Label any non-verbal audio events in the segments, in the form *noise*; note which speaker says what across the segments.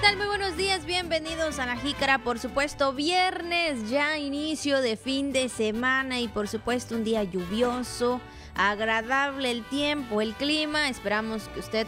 Speaker 1: tal? Muy buenos días, bienvenidos a la Jícara. Por supuesto, viernes, ya inicio de fin de semana y por supuesto un día lluvioso, agradable el tiempo, el clima. Esperamos que usted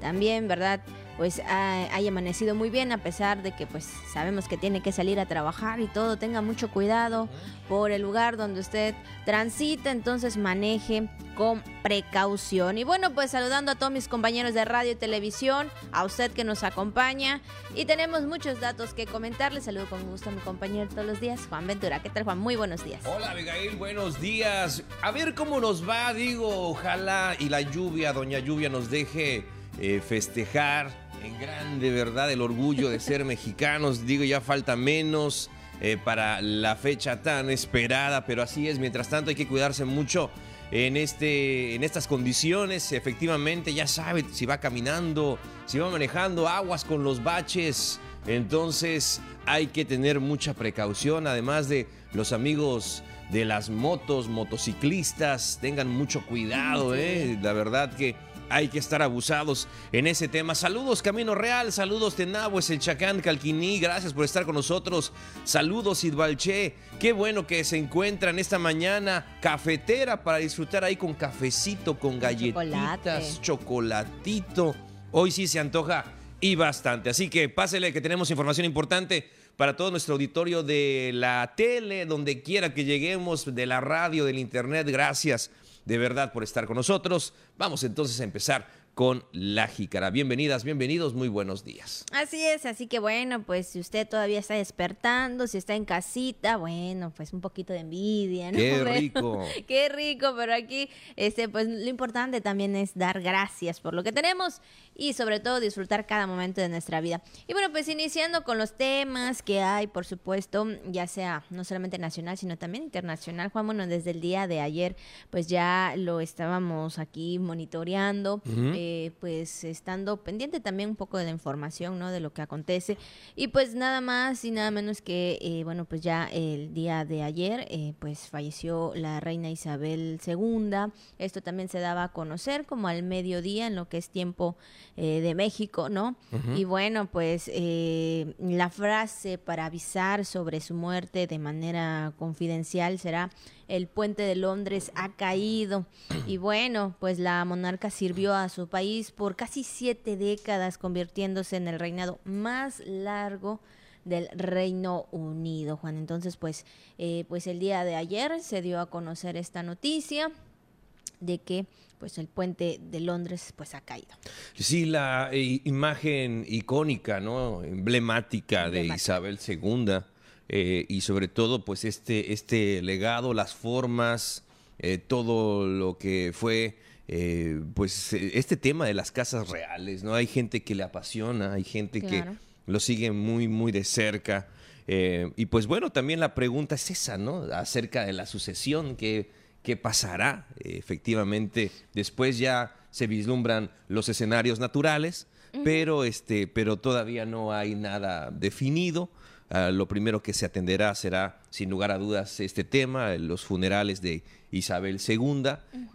Speaker 1: también, ¿verdad? Pues haya amanecido muy bien a pesar de que pues sabemos que tiene que salir a trabajar y todo, tenga mucho cuidado por el lugar donde usted transita, entonces maneje con precaución. Y bueno, pues saludando a todos mis compañeros de radio y televisión, a usted que nos acompaña y tenemos muchos datos que comentarle. Saludo con gusto a mi compañero todos los días, Juan Ventura. ¿Qué tal, Juan? Muy buenos días.
Speaker 2: Hola, Abigail, buenos días. A ver cómo nos va, digo, ojalá y la lluvia, doña lluvia, nos deje eh, festejar en grande, ¿verdad? El orgullo de ser *laughs* mexicanos. Digo, ya falta menos eh, para la fecha tan esperada, pero así es. Mientras tanto, hay que cuidarse mucho en, este, en estas condiciones. Efectivamente, ya sabe si va caminando, si va manejando, aguas con los baches. Entonces, hay que tener mucha precaución, además de los amigos de las motos, motociclistas, tengan mucho cuidado, ¿eh? La verdad que hay que estar abusados en ese tema. Saludos Camino Real, saludos es el Chacán, Calquiní, gracias por estar con nosotros. Saludos Idvalche, qué bueno que se encuentran esta mañana cafetera para disfrutar ahí con cafecito, con galletitas, chocolatito. Hoy sí se antoja y bastante, así que pásele que tenemos información importante para todo nuestro auditorio de la tele, donde quiera que lleguemos, de la radio, del internet. Gracias de verdad por estar con nosotros. Vamos entonces a empezar con La Jícara. Bienvenidas, bienvenidos, muy buenos días.
Speaker 1: Así es, así que bueno, pues si usted todavía está despertando, si está en casita, bueno, pues un poquito de envidia, ¿no?
Speaker 2: Qué *laughs* rico. *laughs*
Speaker 1: Qué rico, pero aquí, este, pues lo importante también es dar gracias por lo que tenemos y sobre todo disfrutar cada momento de nuestra vida. Y bueno, pues iniciando con los temas que hay, por supuesto, ya sea no solamente nacional, sino también internacional. Juan, bueno, desde el día de ayer, pues ya lo estábamos aquí monitoreando. Eh, pues estando pendiente también un poco de la información, ¿no? De lo que acontece. Y pues nada más y nada menos que, eh, bueno, pues ya el día de ayer, eh, pues falleció la reina Isabel II. Esto también se daba a conocer como al mediodía en lo que es tiempo de México, ¿no? Y bueno, pues la frase para avisar sobre su muerte de manera confidencial será el puente de Londres ha caído. Y bueno, pues la monarca sirvió a su país por casi siete décadas, convirtiéndose en el reinado más largo del Reino Unido, Juan. Entonces, pues, eh, pues el día de ayer se dio a conocer esta noticia de que pues el puente de Londres pues ha caído.
Speaker 2: Sí, la eh, imagen icónica, ¿no? Emblemática de Isabel II eh, y sobre todo pues este, este legado, las formas, eh, todo lo que fue eh, pues este tema de las casas reales, ¿no? Hay gente que le apasiona, hay gente que lo sigue muy, muy de cerca. y pues bueno, también la pregunta es esa, ¿no? Acerca de la sucesión, ¿qué, qué pasará? efectivamente, después ya se vislumbran los escenarios naturales, pero, este, pero todavía no hay nada definido. Ah, lo primero que se atenderá será, sin lugar a dudas, este tema, los funerales de Isabel II.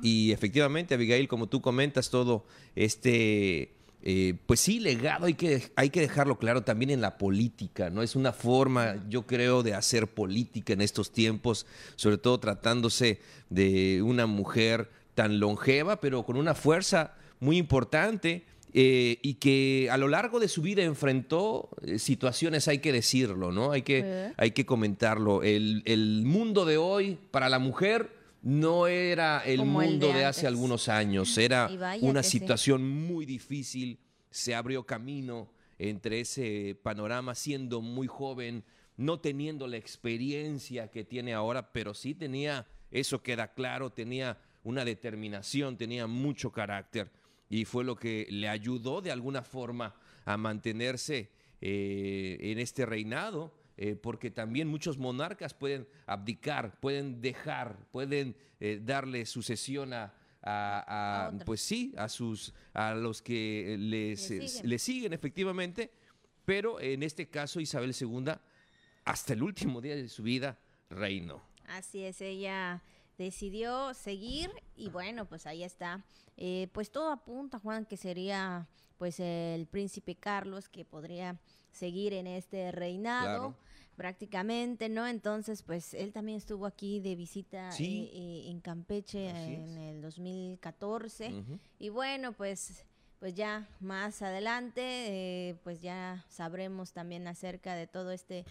Speaker 2: Y efectivamente, Abigail, como tú comentas, todo este... Eh, pues sí, legado hay que, hay que dejarlo claro también en la política, ¿no? Es una forma, yo creo, de hacer política en estos tiempos, sobre todo tratándose de una mujer tan longeva, pero con una fuerza muy importante eh, y que a lo largo de su vida enfrentó eh, situaciones, hay que decirlo, ¿no? Hay que, hay que comentarlo. El, mundo de hoy para la mujer no era el mundo de, hace algunos años, era una situación muy difícil, se abrió camino entre ese panorama siendo muy joven, no teniendo la experiencia que tiene ahora, pero sí tenía, eso queda claro, tenía una determinación, tenía mucho carácter y fue lo que le ayudó de alguna forma a mantenerse eh, en este reinado. Eh, porque también muchos monarcas pueden abdicar, pueden dejar, pueden eh, darle sucesión a, pues sí, a sus, a los que les, le siguen. efectivamente, pero en este caso Isabel II hasta el último día de su vida reinó.
Speaker 1: Así es, ella decidió seguir y bueno, pues ahí está. Eh, pues todo apunta, Juan, que sería pues el príncipe Carlos que podría seguir en este reinado prácticamente, ¿no? Entonces, pues él también estuvo aquí de visita eh, eh, en Campeche en el 2014 y bueno, pues pues ya más adelante, eh, pues ya sabremos también acerca de todo este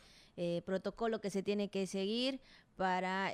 Speaker 1: protocolo que se tiene que seguir para,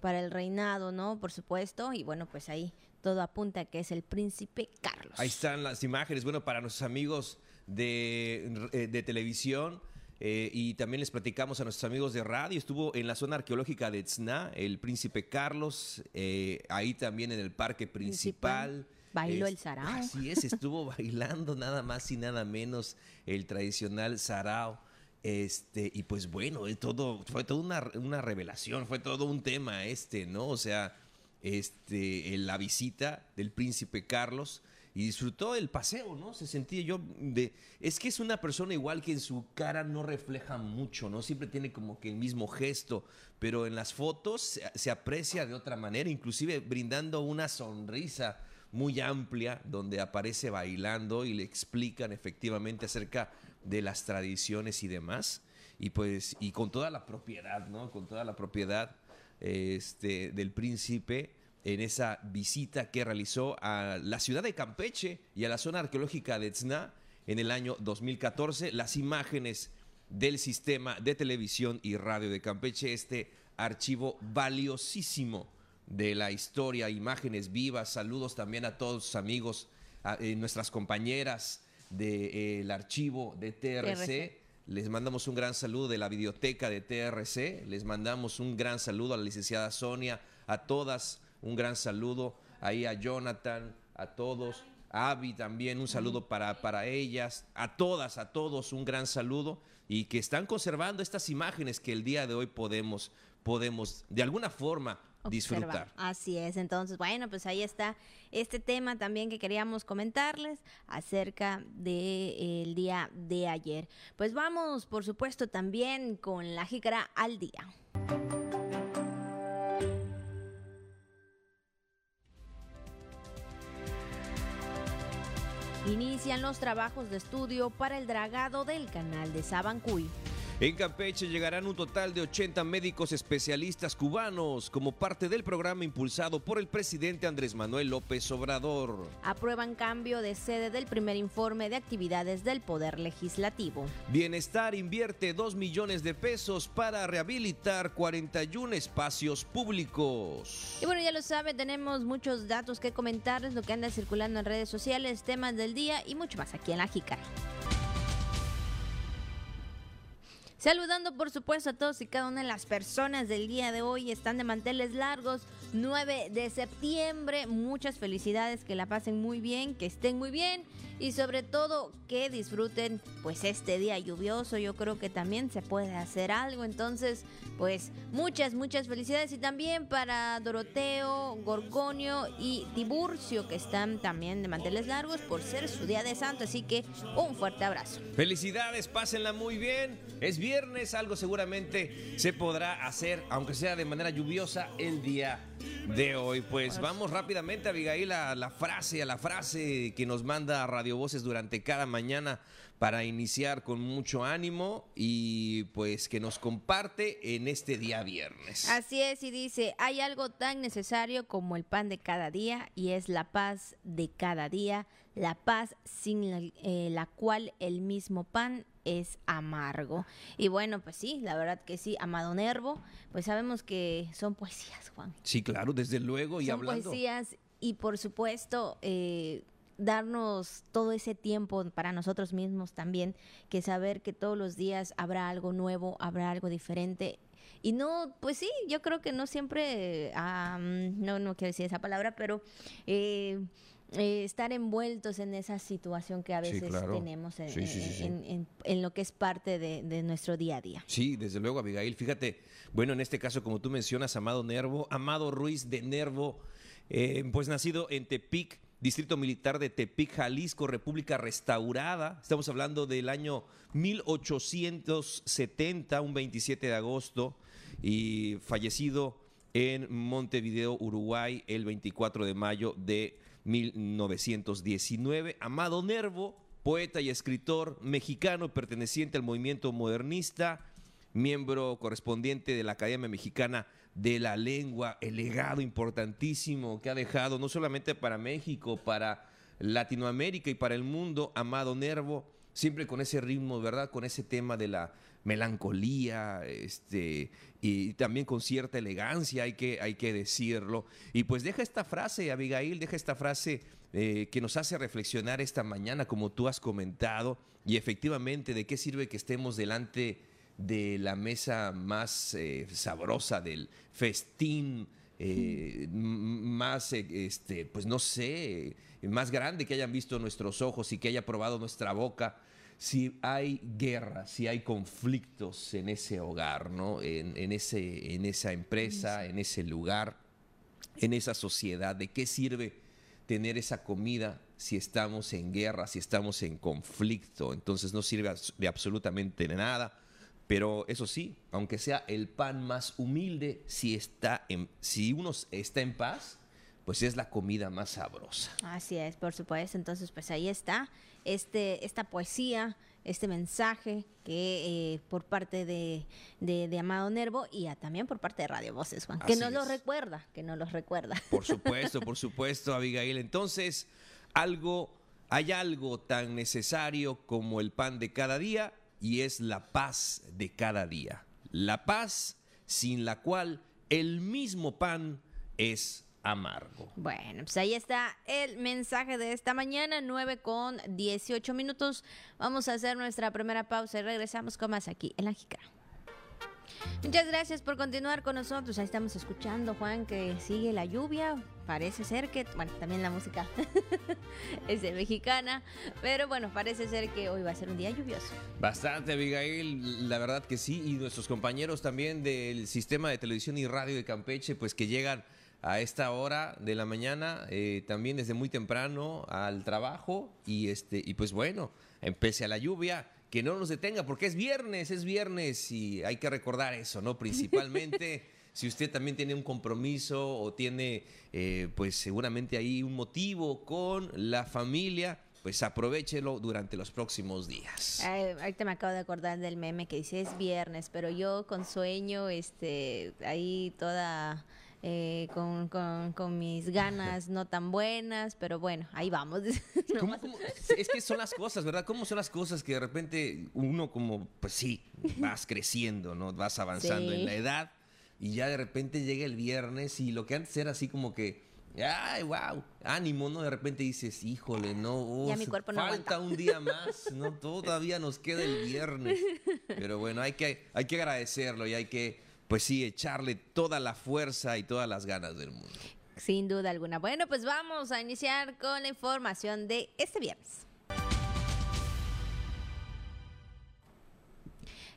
Speaker 1: para el reinado, ¿no? Por supuesto, y bueno, pues ahí todo apunta que es el príncipe Carlos.
Speaker 2: Ahí están las imágenes, bueno, para nuestros amigos de, de televisión. Eh, y también les platicamos a nuestros amigos de radio. Estuvo en la zona arqueológica de Tzna, el príncipe Carlos, eh, ahí también en el parque principal.
Speaker 1: Bailó el sarao.
Speaker 2: Así es, estuvo *laughs* bailando nada más y nada menos el tradicional sarao. Este, y pues bueno, todo, fue toda una, una, revelación, fue todo un tema este, ¿no? O sea, este, la visita del príncipe Carlos y disfrutó el paseo, ¿no? Se sentía yo de... Es que es una persona igual que en su cara no refleja mucho, ¿no? Siempre tiene como que el mismo gesto, pero en las fotos se, aprecia de otra manera, inclusive brindando una sonrisa muy amplia donde aparece bailando y le explican efectivamente acerca de las tradiciones y demás. Y pues, y con toda la propiedad, ¿no? Con toda la propiedad este, del príncipe en esa visita que realizó a la ciudad de Campeche y a la zona arqueológica de Tzna en el año 2014. Las imágenes del sistema de televisión y radio de Campeche, este archivo valiosísimo de la historia, imágenes vivas, saludos también a todos sus amigos, a, eh, nuestras compañeras del archivo de TRC. Les mandamos un gran saludo de la biblioteca de TRC, les mandamos un gran saludo a la licenciada Sonia, a todas un gran saludo ahí a Jonathan, a todos. A Abby también un saludo para, para ellas, a todas, a todos un gran saludo y que están conservando estas imágenes que el día de hoy podemos, podemos de alguna forma disfrutar.
Speaker 1: Así es, entonces, bueno, pues ahí está este tema también que queríamos comentarles acerca del día de ayer. Pues vamos, por supuesto, también con la jícara al día. Inician los trabajos de estudio para el dragado del canal de Sabancuy.
Speaker 2: En Campeche llegarán un total de 80 médicos especialistas cubanos como parte del programa impulsado por el presidente Andrés Manuel López Obrador.
Speaker 1: Aprueban cambio de sede del primer informe de actividades del Poder Legislativo.
Speaker 2: Bienestar invierte 2 millones de pesos para rehabilitar 41 espacios públicos.
Speaker 1: Y bueno, ya lo sabe, tenemos muchos datos que comentarles, lo que anda circulando en redes sociales, temas del día y mucho más aquí en La Jícara. Saludando por supuesto a todos y cada una de las personas del día de hoy. Están de manteles largos, 9 de septiembre. Muchas felicidades, que la pasen muy bien, que estén muy bien y sobre todo que disfruten pues este día lluvioso. Yo creo que también se puede hacer algo. Entonces, pues muchas, muchas felicidades y también para Doroteo, Gorgonio y Tiburcio que están también de manteles largos por ser su día de santo. Así que un fuerte abrazo.
Speaker 2: Felicidades, pásenla muy bien. Es viernes, algo seguramente se podrá hacer, aunque sea de manera lluviosa, el día de hoy. Pues vamos rápidamente, Abigail, a la frase, a la frase que nos manda Radio Voces durante cada mañana para iniciar con mucho ánimo y pues que nos comparte en este día viernes.
Speaker 1: Así es, y dice, hay algo tan necesario como el pan de cada día y es la paz de cada día, la paz sin la, eh, la cual el mismo pan es amargo. Y bueno, pues sí, la verdad que sí, Amado Nervo, pues sabemos que son poesías, Juan.
Speaker 2: Sí, claro, desde luego, y
Speaker 1: son poesías y por supuesto... Eh, darnos todo ese tiempo para nosotros mismos también, que saber que todos los días habrá algo nuevo, habrá algo diferente. Y no, pues sí, yo creo que no siempre, no, no quiero decir esa palabra, pero eh, eh, estar envueltos en esa situación que a veces tenemos en, lo que es parte de, nuestro día a día.
Speaker 2: Sí, desde luego, Abigail. Fíjate, bueno, en este caso, como tú mencionas, Amado Nervo, Amado Ruiz de Nervo, eh, pues nacido en Tepic, Distrito Militar de Tepic, Jalisco, República Restaurada. Estamos hablando del año 1870, un 27 de agosto, y fallecido en Montevideo, Uruguay, el 24 de mayo de 1919. Amado Nervo, poeta y escritor mexicano perteneciente al movimiento modernista, miembro correspondiente de la Academia Mexicana de la Lengua, el legado importantísimo que ha dejado no solamente para México, para Latinoamérica y para el mundo, Amado Nervo, siempre con ese ritmo, ¿verdad? Con ese tema de la melancolía, este, y también con cierta elegancia, hay que, hay que decirlo. Y pues deja esta frase, Abigail, deja esta frase eh, que nos hace reflexionar esta mañana, como tú has comentado, y efectivamente, ¿de qué sirve que estemos delante de la mesa más eh, sabrosa del festín? Eh, más, este, pues no sé, más grande que hayan visto nuestros ojos y que haya probado nuestra boca, si hay guerra, si hay conflictos en ese hogar, ¿no? En, ese, en esa empresa, en ese lugar, en esa sociedad, ¿de qué sirve tener esa comida si estamos en guerra, si estamos en conflicto? Entonces no sirve de absolutamente nada. Pero eso sí, aunque sea el pan más humilde, si, está en, si uno está en paz, pues es la comida más sabrosa.
Speaker 1: Así es, por supuesto. Entonces, pues ahí está este, esta poesía, este mensaje que eh, por parte de, de, Amado Nervo y también por parte de Radio Voces, Juan, que no lo recuerda, que no los recuerda.
Speaker 2: Por supuesto, por supuesto, Abigail. Entonces, algo, hay algo tan necesario como el pan de cada día y es la paz de cada día. La paz sin la cual el mismo pan es amargo.
Speaker 1: Bueno, pues ahí está el mensaje de esta mañana, 9 con 18 minutos. Vamos a hacer nuestra primera pausa y regresamos con más aquí en la Jica. Muchas gracias por continuar con nosotros. Ahí estamos escuchando, Juan, que sigue la lluvia. Parece ser que, bueno, también la música *laughs* es de mexicana, pero bueno, parece ser que hoy va a ser un día lluvioso.
Speaker 2: Bastante, Abigail, la verdad que sí, y nuestros compañeros también del sistema de televisión y radio de Campeche, pues que llegan a esta hora de la mañana, eh, también desde muy temprano al trabajo y este y pues bueno, empecé a la lluvia, que no nos detenga porque es viernes, es viernes y hay que recordar eso, ¿no? Principalmente *laughs* si usted también tiene un compromiso o tiene eh, pues seguramente ahí un motivo con la familia, pues aprovechelo durante los próximos días.
Speaker 1: ahorita me acabo de acordar del meme que dice es viernes, pero yo con sueño, este, ahí toda eh, con, con, mis ganas no tan buenas, pero bueno, ahí vamos. *laughs*
Speaker 2: Es que son las cosas, ¿verdad? ¿Cómo son las cosas que de repente uno como, pues sí, vas creciendo, ¿no? Vas avanzando en la edad y ya de repente llega el viernes y lo que antes era así como que, ay, wow, ánimo, ¿no? De repente dices, híjole, no,
Speaker 1: ya mi cuerpo no
Speaker 2: falta un día más, ¿no? Todavía nos queda el viernes. *laughs* Pero bueno, hay que, hay que agradecerlo y hay que pues sí, echarle toda la fuerza y todas las ganas del mundo.
Speaker 1: Sin duda alguna. Bueno, pues vamos a iniciar con la información de este viernes.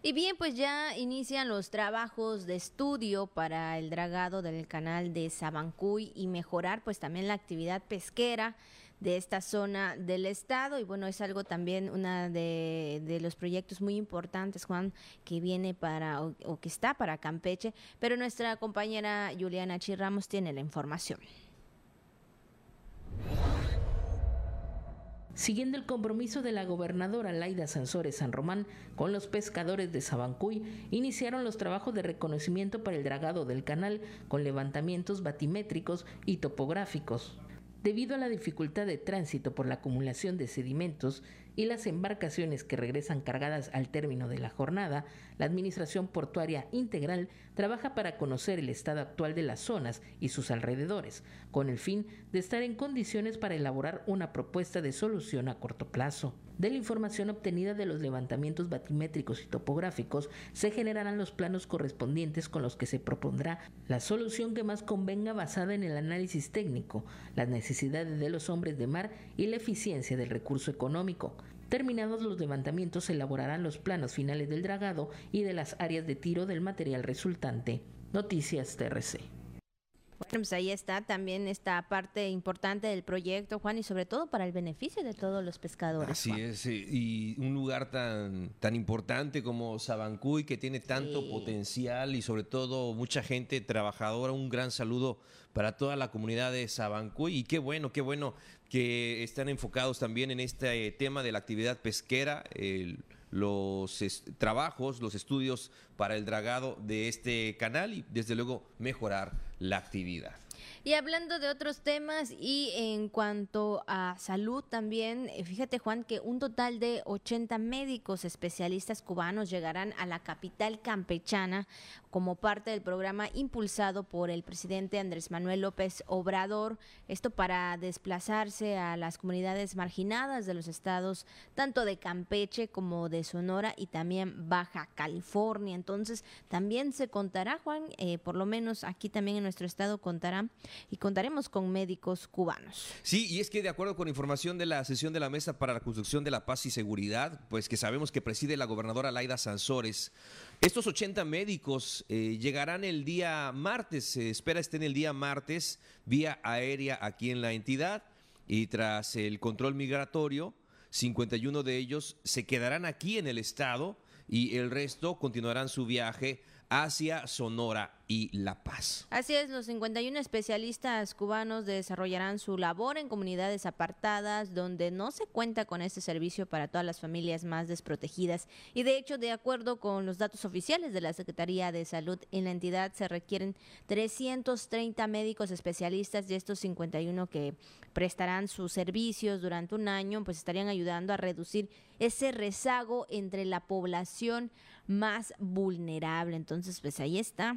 Speaker 1: Y bien, pues ya inician los trabajos de estudio para el dragado del canal de Sabancuy y mejorar pues también la actividad pesquera de esta zona del estado y bueno es algo también una de, los proyectos muy importantes Juan que viene para o, que está para Campeche pero nuestra compañera Juliana Chirramos tiene la información.
Speaker 3: Siguiendo el compromiso de la gobernadora Laida Sansores San Román con los pescadores de Sabancuy, iniciaron los trabajos de reconocimiento para el dragado del canal con levantamientos batimétricos y topográficos. Debido a la dificultad de tránsito por la acumulación de sedimentos y las embarcaciones que regresan cargadas al término de la jornada, la Administración Portuaria Integral trabaja para conocer el estado actual de las zonas y sus alrededores, con el fin de estar en condiciones para elaborar una propuesta de solución a corto plazo. De la información obtenida de los levantamientos batimétricos y topográficos se generarán los planos correspondientes con los que se propondrá la solución que más convenga basada en el análisis técnico, las necesidades de los hombres de mar y la eficiencia del recurso económico. Terminados los levantamientos se elaborarán los planos finales del dragado y de las áreas de tiro del material resultante. Noticias TRC.
Speaker 1: Bueno, pues ahí está también esta parte importante del proyecto, Juan, y sobre todo para el beneficio de todos los pescadores.
Speaker 2: Así es, y un lugar tan, tan importante como Sabancuy, que tiene tanto potencial y sobre todo mucha gente trabajadora. Un gran saludo para toda la comunidad de Sabancuy y qué bueno, qué bueno que están enfocados también en este tema de la actividad pesquera. El, los trabajos, los estudios para el dragado de este canal y desde luego mejorar la actividad.
Speaker 1: Y hablando de otros temas y en cuanto a salud también, eh, fíjate Juan que un total de 80 médicos especialistas cubanos llegarán a la capital campechana como parte del programa impulsado por el presidente Andrés Manuel López Obrador, esto para desplazarse a las comunidades marginadas de los estados tanto de Campeche como de Sonora y también Baja California. Entonces también se contará, Juan, eh, por lo menos aquí también en nuestro estado contará y contaremos con médicos cubanos.
Speaker 2: Sí, y es que de acuerdo con información de la sesión de la Mesa para la Construcción de la Paz y Seguridad, pues que sabemos que preside la gobernadora Laida Sansores, estos 80 médicos eh, llegarán el día martes, se espera estén el día martes vía aérea aquí en la entidad y tras el control migratorio, 51 de ellos se quedarán aquí en el estado y el resto continuarán su viaje hacia Sonora y La Paz.
Speaker 1: Así es, los 51 especialistas cubanos desarrollarán su labor en comunidades apartadas donde no se cuenta con este servicio para todas las familias más desprotegidas y de hecho, de acuerdo con los datos oficiales de la Secretaría de Salud en la entidad se requieren 330 médicos especialistas y estos 51 que prestarán sus servicios durante un año, pues estarían ayudando a reducir ese rezago entre la población más vulnerable. Entonces, pues ahí está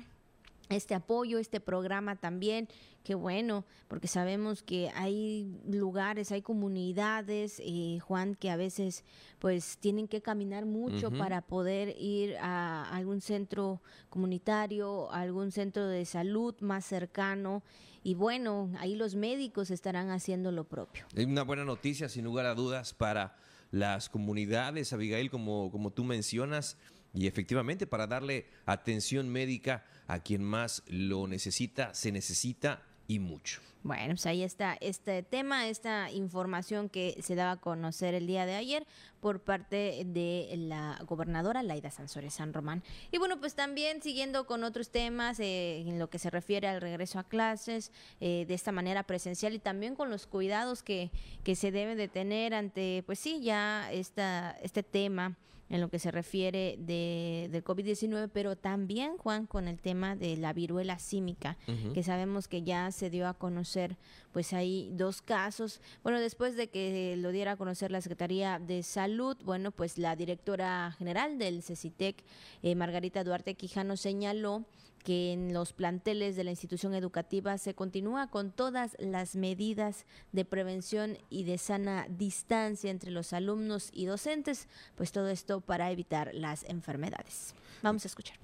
Speaker 1: este apoyo, este programa también, qué bueno, porque sabemos que hay lugares, hay comunidades, eh, Juan, que a veces pues tienen que caminar mucho para poder ir a algún centro comunitario, a algún centro de salud más cercano. Y bueno, ahí los médicos estarán haciendo lo propio.
Speaker 2: Es una buena noticia, sin lugar a dudas, para las comunidades, Abigail, como, como tú mencionas y efectivamente, para darle atención médica a quien más lo necesita, se necesita y mucho.
Speaker 1: Bueno, pues ahí está este tema, esta información que se daba a conocer el día de ayer por parte de la gobernadora Laida Sansores San Román. Y bueno, pues también siguiendo con otros temas eh, en lo que se refiere al regreso a clases eh, de esta manera presencial y también con los cuidados que, que se deben de tener ante, pues sí, ya esta, este tema en lo que se refiere de, del COVID-19, pero también, Juan, con el tema de la viruela símica, que sabemos que ya se dio a conocer, pues hay dos casos. Bueno, después de que lo diera a conocer la Secretaría de Salud, bueno, pues la directora general del CECITEC, eh, Margarita Duarte Quijano, señaló que en los planteles de la institución educativa se continúa con todas las medidas de prevención y de sana distancia entre los alumnos y docentes, pues todo esto para evitar las enfermedades. Vamos a escuchar.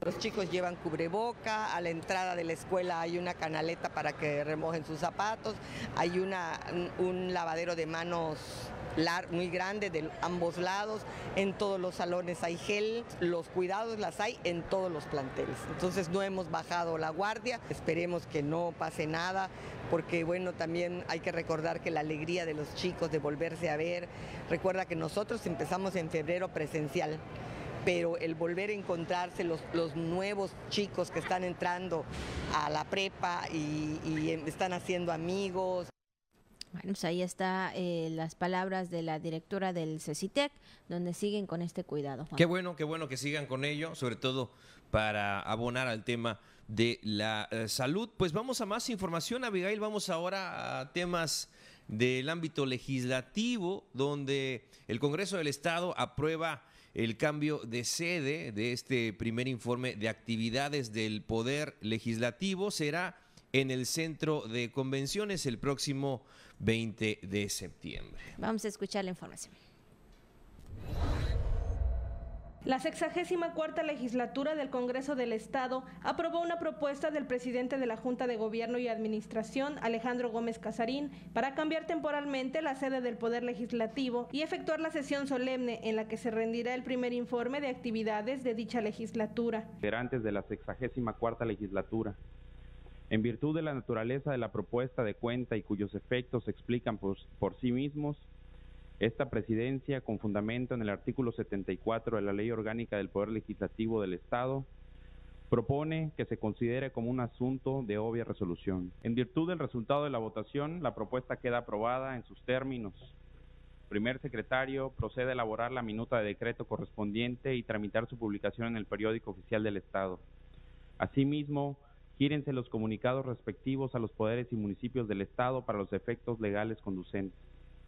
Speaker 4: Los chicos llevan cubreboca, a la entrada de la escuela hay una canaleta para que remojen sus zapatos, hay una, un lavadero de manos muy grande de ambos lados, en todos los salones hay gel, los cuidados las hay en todos los planteles. Entonces no hemos bajado la guardia, esperemos que no pase nada, porque bueno, también hay que recordar que la alegría de los chicos de volverse a ver, recuerda que nosotros empezamos en febrero presencial pero el volver a encontrarse los, nuevos chicos que están entrando a la prepa y, están haciendo amigos.
Speaker 1: Bueno, pues ahí está eh, las palabras de la directora del CECITEC, donde siguen con este cuidado.
Speaker 2: Qué bueno, qué bueno que sigan con ello, sobre todo para abonar al tema de la eh, salud. Pues vamos a más información, Abigail. Vamos ahora a temas del ámbito legislativo, donde el Congreso del Estado aprueba el cambio de sede de este primer informe de actividades del Poder Legislativo será en el Centro de Convenciones el próximo 20 de septiembre.
Speaker 1: Vamos a escuchar la información.
Speaker 5: La sexagésima cuarta legislatura del Congreso del Estado aprobó una propuesta del presidente de la Junta de Gobierno y Administración, Alejandro Gómez Casarín, para cambiar temporalmente la sede del Poder Legislativo y efectuar la sesión solemne en la que se rendirá el primer informe de actividades de dicha legislatura.
Speaker 6: Antes de la sexagésima cuarta legislatura, En virtud de la naturaleza de la propuesta de cuenta y cuyos efectos se explican por, por sí mismos, esta presidencia, con fundamento en el artículo 74 de la Ley Orgánica del Poder Legislativo del Estado, propone que se considere como un asunto de obvia resolución. En virtud del resultado de la votación, la propuesta queda aprobada en sus términos. primer secretario procede a elaborar la minuta de decreto correspondiente y tramitar su publicación en el periódico oficial del Estado. Asimismo, gírense los comunicados respectivos a los poderes y municipios del Estado para los efectos legales conducentes.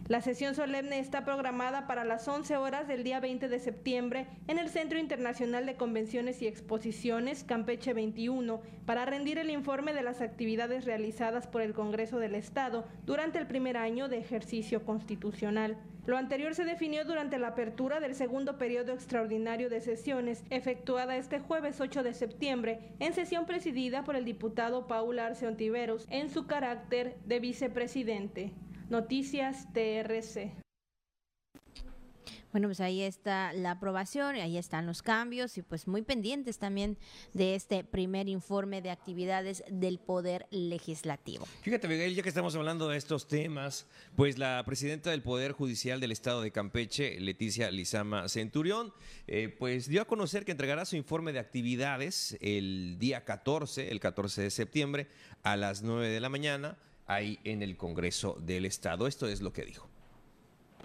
Speaker 5: La sesión solemne está programada para las 11 horas del día 20 de septiembre en el Centro Internacional de Convenciones y Exposiciones Campeche 21 para rendir el informe de las actividades realizadas por el Congreso del Estado durante el primer año de ejercicio constitucional. Lo anterior se definió durante la apertura del segundo periodo extraordinario de sesiones efectuada este jueves 8 de septiembre en sesión presidida por el diputado Paul Arce Ontiveros en su carácter de vicepresidente. Noticias TRC.
Speaker 1: Bueno, pues ahí está la aprobación, ahí están los cambios y pues muy pendientes también de este primer informe de actividades del Poder Legislativo.
Speaker 2: Fíjate, Miguel, ya que estamos hablando de estos temas, pues la presidenta del Poder Judicial del Estado de Campeche, Leticia Lizama Centurión, eh, pues dio a conocer que entregará su informe de actividades el día 14, el 14 de septiembre, a las 9 de la mañana ahí en el Congreso del Estado. Esto es lo que dijo.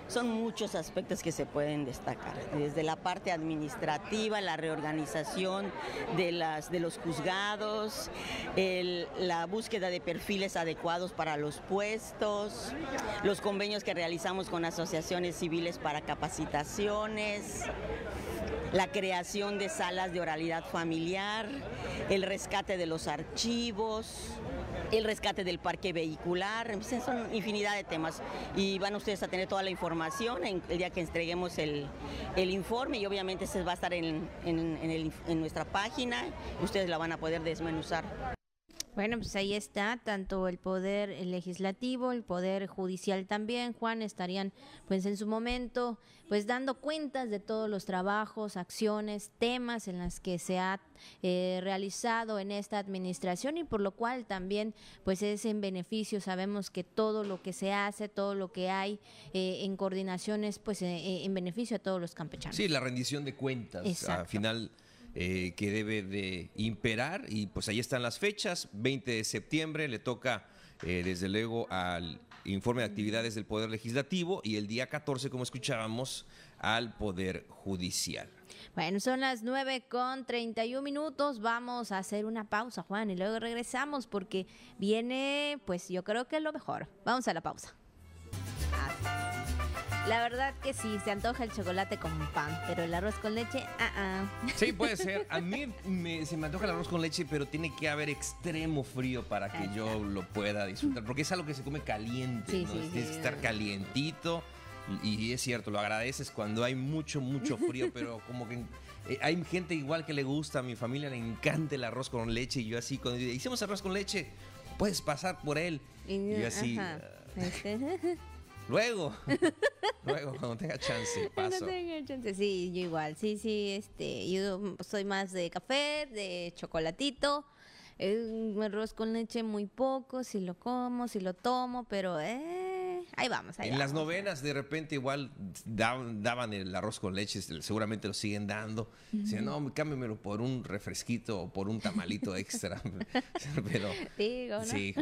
Speaker 7: Son muchos aspectos que se pueden destacar, desde la parte administrativa, la reorganización de, las, de los juzgados, la búsqueda de perfiles adecuados para los puestos, los convenios que realizamos con asociaciones civiles para capacitaciones, la creación de salas de oralidad familiar, el rescate de los archivos, el rescate del parque vehicular, son infinidad de temas y van ustedes a tener toda la información en, el día que entreguemos el, informe y obviamente se va a estar en, en nuestra página, ustedes la van a poder desmenuzar.
Speaker 1: Bueno, pues ahí está, tanto el poder legislativo, el poder judicial también, Juan, estarían pues en su momento pues dando cuentas de todos los trabajos, acciones, temas en las que se ha eh, realizado en esta administración y por lo cual también pues es en beneficio, sabemos que todo lo que se hace, todo lo que hay eh, en coordinaciones pues eh, en beneficio a todos los campechanos.
Speaker 2: Sí, la rendición de cuentas, al final eh, que debe de imperar y pues ahí están las fechas, 20 de septiembre le toca eh, desde luego al informe de actividades del Poder Legislativo y el día 14, como escuchábamos, al Poder Judicial.
Speaker 1: Bueno, son las 9 con 31 minutos. Vamos a hacer una pausa, Juan, y luego regresamos porque viene, pues yo creo que lo mejor. Vamos a la pausa. La verdad que sí, se antoja el chocolate con pan, pero el arroz con leche, ah, ah.
Speaker 2: Sí, *laughs* puede ser. A mí se me antoja el arroz con leche, pero tiene que haber extremo frío para que yo lo pueda disfrutar, porque es algo que se come caliente, sí, Tienes que estar calientito. Y es cierto, lo agradeces cuando hay mucho, mucho frío, *laughs* pero como que eh, hay gente igual que le gusta, a mi familia le encanta el arroz con leche y yo así, cuando hicimos arroz con leche, puedes pasar por él. Y yo así... Ah, este. *laughs* Luego, *laughs* luego, cuando tenga chance, paso. Cuando tenga
Speaker 1: chance, sí, yo igual. Sí, sí, este, yo soy más de café, de chocolatito. Un arroz con leche muy poco, si lo como, si lo tomo, pero eh, ahí vamos.
Speaker 2: en las novenas de repente igual daban, el arroz con leche, seguramente lo siguen dando. Dicen, no, cámbiamelo por un refresquito o por un tamalito extra. *laughs* *laughs* Pero sí,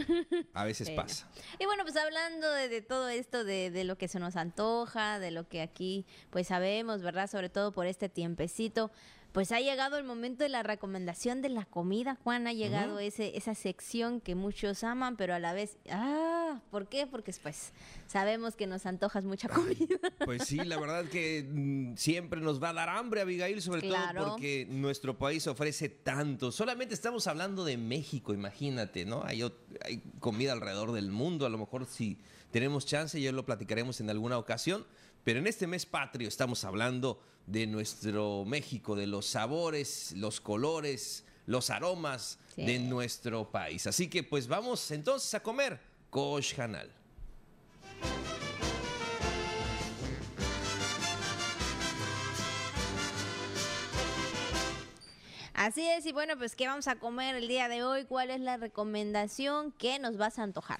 Speaker 2: a veces pasa.
Speaker 1: Y bueno, pues hablando de, todo esto, de, de, lo que se nos antoja, de lo que aquí pues sabemos, ¿verdad? Sobre todo por este tiempecito pues ha llegado el momento de la recomendación de la comida, Juan, ha llegado ese, esa sección que muchos aman, pero a la vez, ah, ¿por qué? Porque pues sabemos que nos antojas mucha comida.
Speaker 2: pues sí, la verdad que mm, siempre nos va a dar hambre, Abigail, sobre todo porque nuestro país ofrece tanto. Solamente estamos hablando de México, imagínate, ¿no? Hay, hay comida alrededor del mundo, a lo mejor si tenemos chance, ya lo platicaremos en alguna ocasión, pero en este mes patrio estamos hablando de nuestro México, de los sabores, los colores, los aromas de nuestro país. Así que pues vamos entonces a comer Kosh Hanal.
Speaker 1: Así es, y bueno, pues ¿qué vamos a comer el día de hoy? ¿Cuál es la recomendación que nos vas a antojar?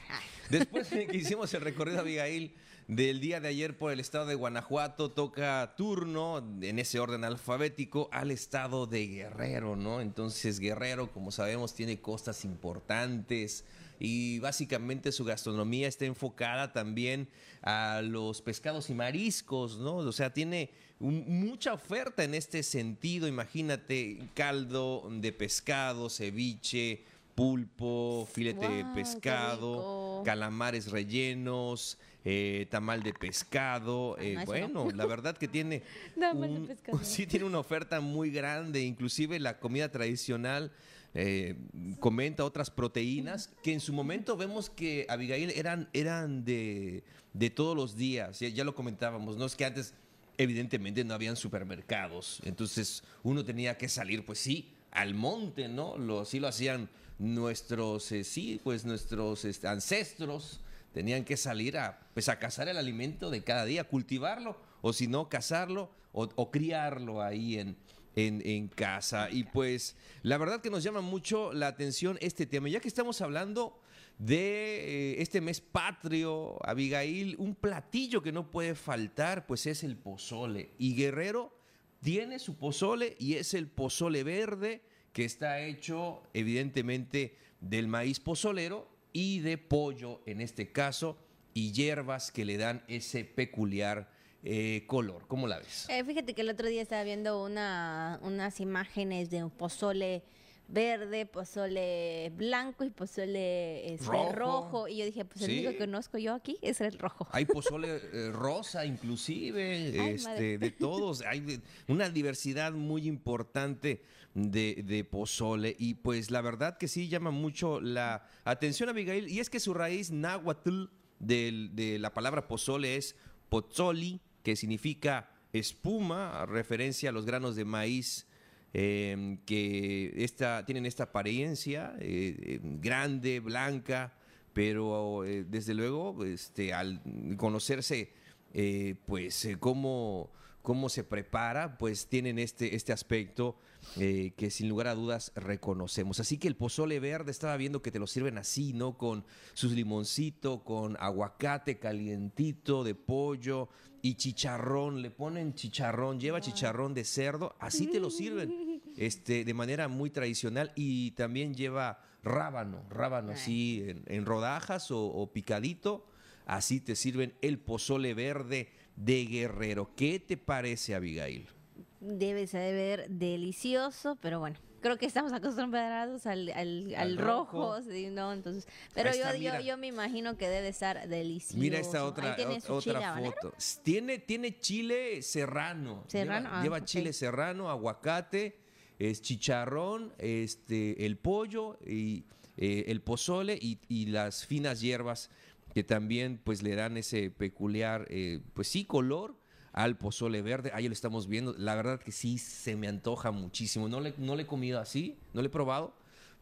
Speaker 2: Después que hicimos el recorrido, Abigail, del día de ayer por el estado de Guanajuato, toca turno en ese orden alfabético al estado de Guerrero, ¿no? Entonces Guerrero, como sabemos, tiene costas importantes y básicamente su gastronomía está enfocada también a los pescados y mariscos, ¿no? O sea, tiene mucha oferta en este sentido. Imagínate caldo de pescado, ceviche, pulpo, filete de pescado, calamares rellenos, eh, tamal de pescado. Ah, eh, bueno, la verdad que tiene, *laughs* *laughs* sí tiene una oferta muy grande, inclusive la comida tradicional eh, comenta otras proteínas que en su momento vemos que Abigail eran, eran de, todos los días, ya, lo comentábamos, no es que antes evidentemente no habían supermercados, entonces uno tenía que salir, pues sí, al monte, ¿no? Lo, sí lo hacían nuestros, eh, sí, pues nuestros este, ancestros tenían que salir a, pues a cazar el alimento de cada día, cultivarlo, o si no, cazarlo o criarlo ahí en, en, casa. Y pues la verdad que nos llama mucho la atención este tema. Ya que estamos hablando de eh, este mes patrio, Abigail, un platillo que no puede faltar, pues es el pozole. Y Guerrero tiene su pozole y es el pozole verde que está hecho evidentemente del maíz pozolero y de pollo en este caso y hierbas que le dan ese peculiar eh, color. ¿Cómo la ves?
Speaker 1: Eh, fíjate que el otro día estaba viendo una, unas imágenes de un pozole verde, pozole blanco y pozole este, rojo. Y yo dije, pues el único que conozco yo aquí es el rojo.
Speaker 2: Hay pozole eh, rosa inclusive, este, de todos. Hay una diversidad muy importante de, pozole. Y pues la verdad que sí llama mucho la atención, Abigail. Y es que su raíz náhuatl de la palabra pozole es pozoli, que significa espuma, referencia a los granos de maíz em, que esta, tienen esta apariencia eh, em, grande, blanca, pero eh, desde luego este, al conocerse eh, pues cómo, cómo se prepara, pues tienen este, este aspecto eh, que sin lugar a dudas reconocemos. Así que el pozole verde estaba viendo que te lo sirven así, ¿no? Con sus limoncito, con aguacate calientito de pollo y chicharrón. Le ponen chicharrón, lleva chicharrón de cerdo, así te lo sirven, *laughs* este, de manera muy tradicional y también lleva rábano, rábano así en, rodajas o, o picadito. Así te sirven el pozole verde de Guerrero. ¿Qué te parece, Abigail?
Speaker 1: Debe de ver delicioso, pero bueno, creo que estamos acostumbrados al, al, rojo, ¿no? Entonces, pero yo, yo, me imagino que debe estar delicioso.
Speaker 2: Mira esta otra, otra foto. Tiene, tiene chile serrano. Serrano. Lleva, ah, chile serrano, aguacate, es chicharrón, este, el pollo y eh, el pozole y, las finas hierbas que también pues le dan ese peculiar, eh, pues sí, color al pozole verde. Ahí lo estamos viendo. La verdad que sí se me antoja muchísimo. No le, no le he comido así, no le he probado,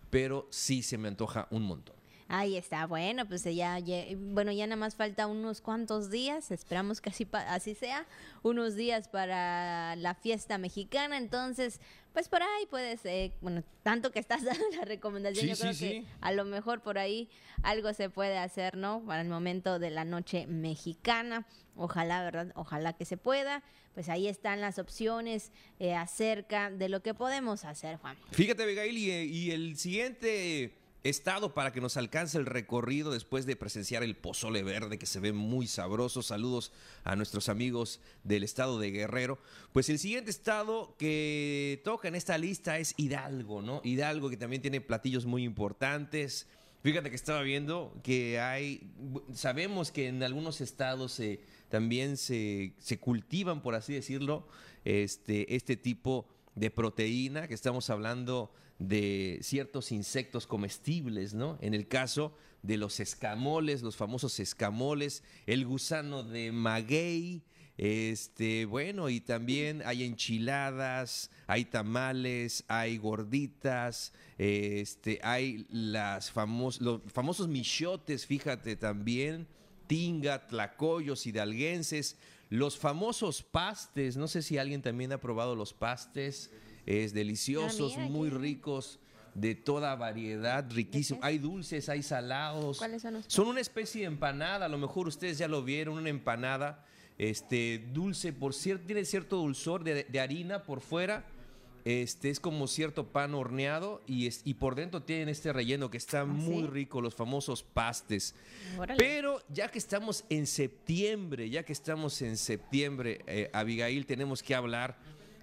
Speaker 2: pero sí se me antoja un montón.
Speaker 1: Ahí está, bueno, pues ya, bueno, ya nada más falta unos cuantos días, esperamos que así, así sea, unos días para la fiesta mexicana, entonces, pues por ahí puedes, bueno, tanto que estás *laughs* dando la recomendación, yo creo que a lo mejor por ahí algo se puede hacer, ¿no? Para el momento de la noche mexicana, ojalá, ¿verdad? Ojalá que se pueda, pues ahí están las opciones eh, acerca de lo que podemos hacer, Juan.
Speaker 2: Fíjate, Abigail, y el siguiente estado para que nos alcance el recorrido después de presenciar el pozole verde que se ve muy sabroso. Saludos a nuestros amigos del estado de Guerrero. Pues el siguiente estado que toca en esta lista es Hidalgo, ¿no? Hidalgo que también tiene platillos muy importantes. Fíjate que estaba viendo que hay, sabemos que en algunos estados también se, se, cultivan, por así decirlo, este, este tipo de proteína, que estamos hablando de ciertos insectos comestibles, ¿no? En el caso de los escamoles, los famosos escamoles, el gusano de maguey, este, bueno, y también hay enchiladas, hay tamales, hay gorditas, este, hay las los famosos michotes, fíjate también, tinga, tlacoyos, hidalguenses, los famosos pastes, no sé si alguien también ha probado los pastes es deliciosos,
Speaker 1: Ah,
Speaker 2: muy ricos, de toda variedad, riquísimo. Hay dulces, hay salados.
Speaker 1: ¿Cuáles son los
Speaker 2: Son una especie de empanada, a lo mejor ustedes ya lo vieron, una empanada este, dulce, por cierto, tiene cierto dulzor de, de harina por fuera. Este es como cierto pan horneado y, es, y por dentro tienen este relleno que está muy
Speaker 1: ¿sí?
Speaker 2: rico, los famosos pastes.
Speaker 1: Órale.
Speaker 2: Pero ya que estamos en septiembre, ya que estamos en septiembre, eh, Abigail, tenemos que hablar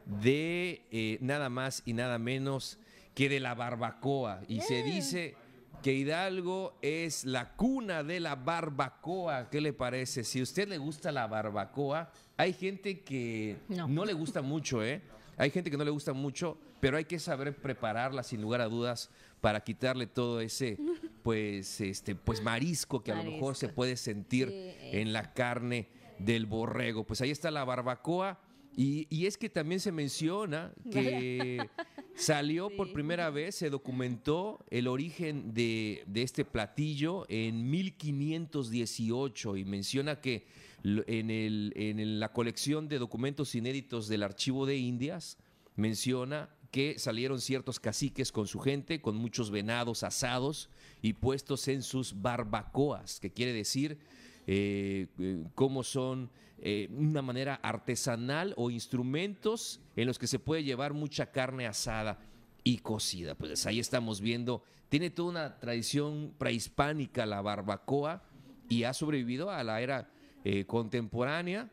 Speaker 2: de eh, nada más y nada menos que de la barbacoa. Y se dice que Hidalgo es la cuna de la barbacoa. ¿Qué le parece? Si a usted le gusta la barbacoa, hay gente que
Speaker 1: No.
Speaker 2: no le gusta mucho, ¿eh? Hay gente que no le gusta mucho, pero hay que saber prepararla sin lugar a dudas para quitarle todo ese, pues, este, pues marisco que a lo mejor se puede sentir
Speaker 1: Sí, eh.
Speaker 2: en la carne del borrego. Pues ahí está la barbacoa. Y, y es que también se menciona que *laughs* salió por primera vez, se documentó el origen de, de este platillo en 1518 y menciona que en, el, en la colección de documentos inéditos del Archivo de Indias menciona que salieron ciertos caciques con su gente, con muchos venados asados y puestos en sus barbacoas, que quiere decir eh, eh, cómo son eh, una manera artesanal o instrumentos en los que se puede llevar mucha carne asada y cocida. Pues ahí estamos viendo, tiene toda una tradición prehispánica la barbacoa y ha sobrevivido a la era eh, contemporánea.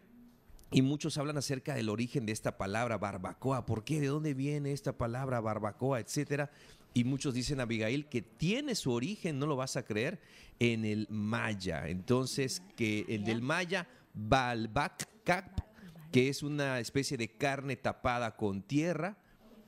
Speaker 2: Y muchos hablan acerca del origen de esta palabra barbacoa. ¿Por qué? ¿De dónde viene esta palabra barbacoa? Etcétera. Y muchos dicen, Abigail, que tiene su origen, no lo vas a creer, en el maya. Entonces, que el del maya, balbac, que es una especie de carne tapada con tierra.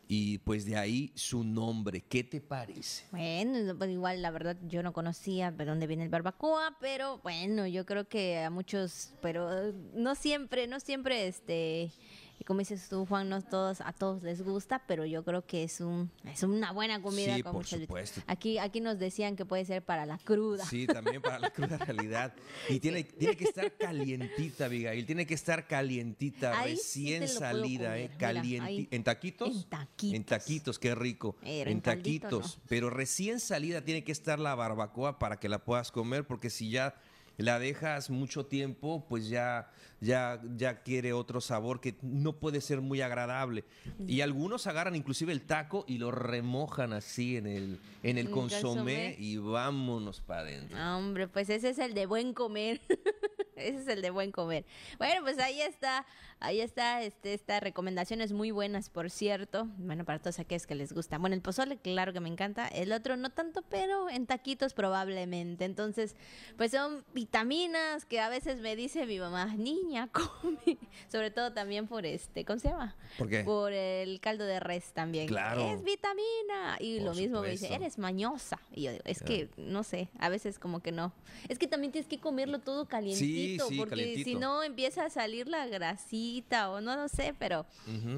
Speaker 2: Y pues de ahí su nombre. ¿Qué te parece?
Speaker 1: Bueno, pues igual la verdad yo no conocía de dónde viene el barbacoa, pero bueno, yo creo que a muchos, pero no siempre, no siempre este y como dices tú, Juan, no todos a todos les gusta, pero yo creo que es un es una buena comida
Speaker 2: Sí,
Speaker 1: con
Speaker 2: por supuesto.
Speaker 1: Aquí aquí nos decían que puede ser para la cruda.
Speaker 2: Sí, también para la cruda realidad. Y tiene, tiene que estar *laughs* calientita, Abigail. Tiene que estar calientita,
Speaker 1: Ahí
Speaker 2: recién salida, ¿eh? Calienti-. ¿En taquitos?
Speaker 1: En taquitos.
Speaker 2: En taquitos, qué rico.
Speaker 1: Pero
Speaker 2: en taquitos.
Speaker 1: no.
Speaker 2: Pero recién salida tiene que estar la barbacoa para que la puedas comer, porque si ya la dejas mucho tiempo, pues ya, ya, ya quiere otro sabor que no puede ser muy agradable. Y algunos agarran inclusive el taco y lo remojan así en el, en el consomé
Speaker 1: consomé.
Speaker 2: y vámonos para adentro.
Speaker 1: Hombre, pues ese es el de buen comer. *laughs* ese es el de buen comer. Bueno, pues ahí está, ahí está, este, estas recomendaciones muy buenas, por cierto. Bueno, para todos aquellos que les gusta. Bueno, el pozole, claro que me encanta. El otro no tanto, pero en taquitos probablemente. Entonces, pues son vitaminas que a veces me dice mi mamá, niña, *laughs* come. Sobre todo también por este, ¿cómo se llama?
Speaker 2: ¿Por qué?
Speaker 1: Por el caldo de res también.
Speaker 2: Claro.
Speaker 1: Es vitamina. Y
Speaker 2: Por
Speaker 1: lo mismo me dice,
Speaker 2: supuesto.
Speaker 1: eres mañosa. Y yo digo, es que, no sé, a veces como que no. Es que también tienes que comerlo todo calientito,
Speaker 2: sí,
Speaker 1: porque
Speaker 2: calientito.
Speaker 1: si no empieza a salir la grasita o no lo sé, pero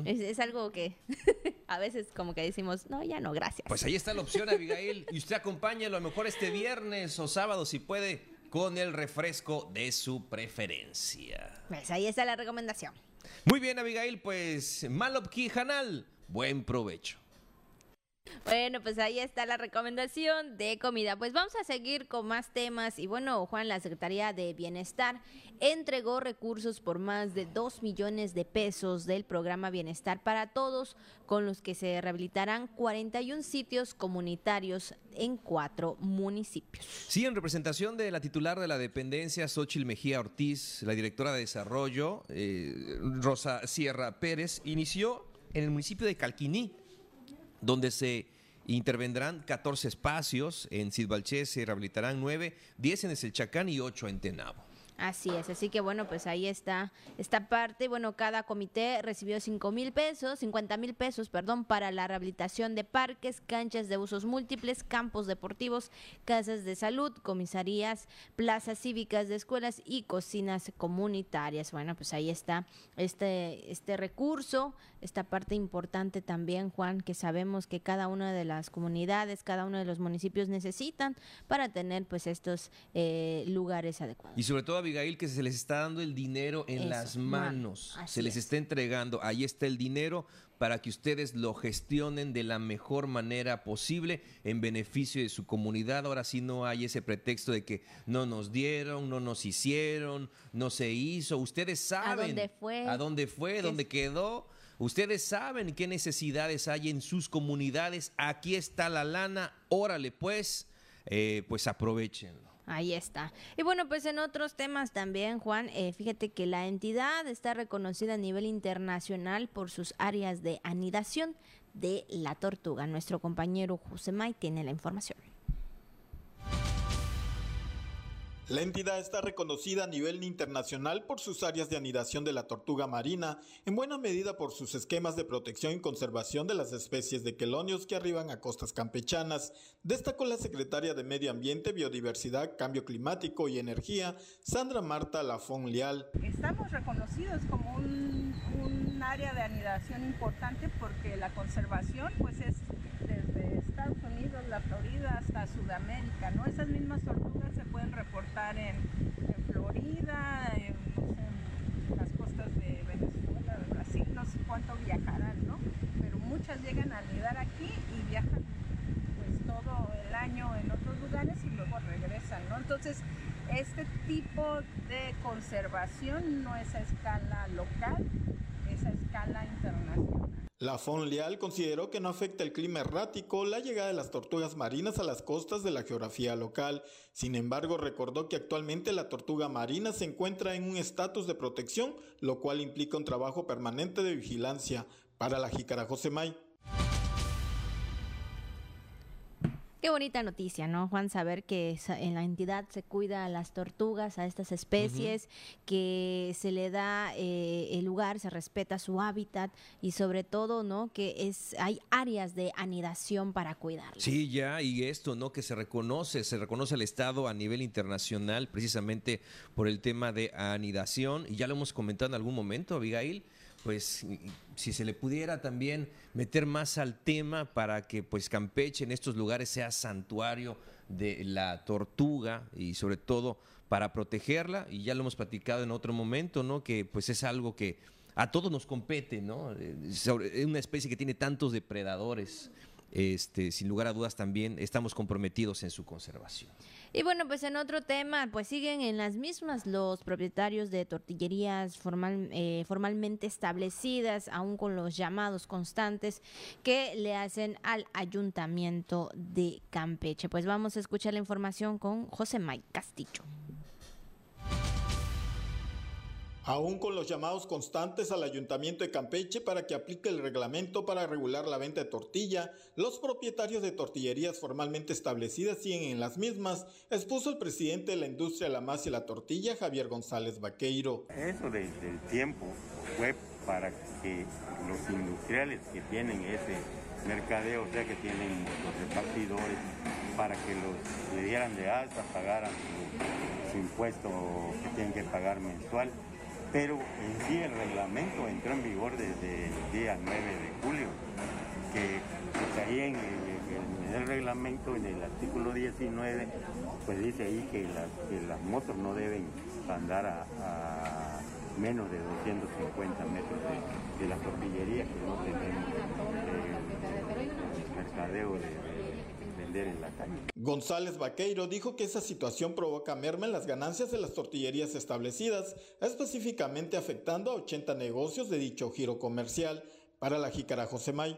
Speaker 1: es, es algo que *laughs* a veces como que decimos, no, ya no, gracias.
Speaker 2: Pues ahí está la opción, Abigail. Y usted acompañe a lo mejor este viernes o sábado, si puede, con el refresco de su preferencia.
Speaker 1: Pues ahí está la recomendación.
Speaker 2: Muy bien, Abigail, pues Malopki Hanal, buen provecho.
Speaker 1: Bueno, pues ahí está la recomendación de comida. Pues vamos a seguir con más temas. Y bueno, Juan, la Secretaría de Bienestar entregó recursos por más de 2 millones de pesos del programa Bienestar para Todos, con los que se rehabilitarán 41 sitios comunitarios en cuatro municipios.
Speaker 2: Sí, en representación de la titular de la dependencia, Xochil Mejía Ortiz, la directora de desarrollo, eh, Rosa Sierra Pérez, inició en el municipio de Calquiní, donde se intervendrán 14 espacios, en Sidbalché se rehabilitarán 9, 10 en Eselchacán y 8 en Tenabo.
Speaker 1: Así es, así que bueno, pues ahí está esta parte. Bueno, cada comité recibió 5 mil pesos, 50 mil pesos, perdón, para la rehabilitación de parques, canchas de usos múltiples, campos deportivos, casas de salud, comisarías, plazas cívicas de escuelas y cocinas comunitarias. Bueno, pues ahí está este, este recurso, esta parte importante también, Juan, que sabemos que cada una de las comunidades, cada uno de los municipios necesitan para tener pues estos eh, lugares adecuados.
Speaker 2: Y sobre todo, Abigail, que se les está dando el dinero en las manos. se les está entregando. Ahí está el dinero para que ustedes lo gestionen de la mejor manera posible en beneficio de su comunidad. Ahora sí no hay ese pretexto de que no nos dieron, no nos hicieron, no se hizo. Ustedes saben
Speaker 1: a dónde fue,
Speaker 2: a dónde, fue, dónde quedó. Ustedes saben qué necesidades hay en sus comunidades. Aquí está la lana. Órale, pues, eh, pues aprovechenlo.
Speaker 1: Ahí está. Y bueno, pues en otros temas también, Juan, eh, fíjate que la entidad está reconocida a nivel internacional por sus áreas de anidación de la tortuga. Nuestro compañero May tiene la información.
Speaker 8: La entidad está reconocida a nivel internacional por sus áreas de anidación de la tortuga marina, en buena medida por sus esquemas de protección y conservación de las especies de quelonios que arriban a costas campechanas, destacó la secretaria de Medio Ambiente, Biodiversidad, Cambio Climático y Energía, Sandra Marta Lafon Leal.
Speaker 9: Estamos reconocidos como un, un área de anidación importante porque la conservación pues es desde Estados Unidos, la Florida hasta Sudamérica, ¿no? Esas mismas tortugas se pueden reportar en, Florida, en, las costas de Venezuela, de Brasil, no sé cuánto viajarán, ¿no? Pero muchas llegan a anidar aquí y viajan pues todo el año en otros lugares y luego regresan, ¿no? Entonces, este tipo de conservación no es a escala local, es a escala internacional.
Speaker 8: La Leal consideró que no afecta el clima errático la llegada de las tortugas marinas a las costas de la geografía local. Sin embargo, recordó que actualmente la tortuga marina se encuentra en un estatus de protección, lo cual implica un trabajo permanente de vigilancia. Para la Jícara Josemay.
Speaker 1: Qué bonita noticia, ¿no, Juan? Saber que en la entidad se cuida a las tortugas, a estas especies, que se le da eh, el lugar, se respeta su hábitat y sobre todo, ¿no? Que es hay áreas de anidación para cuidarlas.
Speaker 2: Sí, ya, y esto, ¿no? Que se reconoce, se reconoce el Estado a nivel internacional precisamente por el tema de anidación, y ya lo hemos comentado en algún momento, Abigail, pues si se le pudiera también meter más al tema para que pues Campeche en estos lugares sea santuario de la tortuga y sobre todo para protegerla y ya lo hemos platicado en otro momento, ¿no? Que pues es algo que a todos nos compete, ¿no? Es una especie que tiene tantos depredadores este, sin lugar a dudas también estamos comprometidos en su conservación.
Speaker 1: Y bueno, pues en otro tema, pues siguen en las mismas los propietarios de tortillerías formal, eh, formalmente establecidas, aún con los llamados constantes que le hacen al ayuntamiento de Campeche. Pues vamos a escuchar la información con José Mike Castillo.
Speaker 8: Aún con los llamados constantes al Ayuntamiento de Campeche para que aplique el reglamento para regular la venta de tortilla, los propietarios de tortillerías formalmente establecidas siguen en las mismas, expuso el presidente de la industria de la masa y la tortilla, Javier González Vaqueiro.
Speaker 10: Eso desde el tiempo fue para que los industriales que tienen ese mercadeo, o sea que tienen los repartidores, para que los le dieran de alta, pagaran su impuesto que tienen que pagar mensual pero en sí el reglamento entró en vigor desde el día 9 de julio, que pues, ahí en el, reglamento, en el artículo 19, pues dice ahí que las, motos no deben andar a, menos de 250 metros de, la tortillería, que no tenemos el mercadeo de en la.
Speaker 8: González Vaqueiro dijo que esa situación provoca merma en las ganancias de las tortillerías establecidas, específicamente afectando a 80 negocios de dicho giro comercial. Para la Jícara Josemay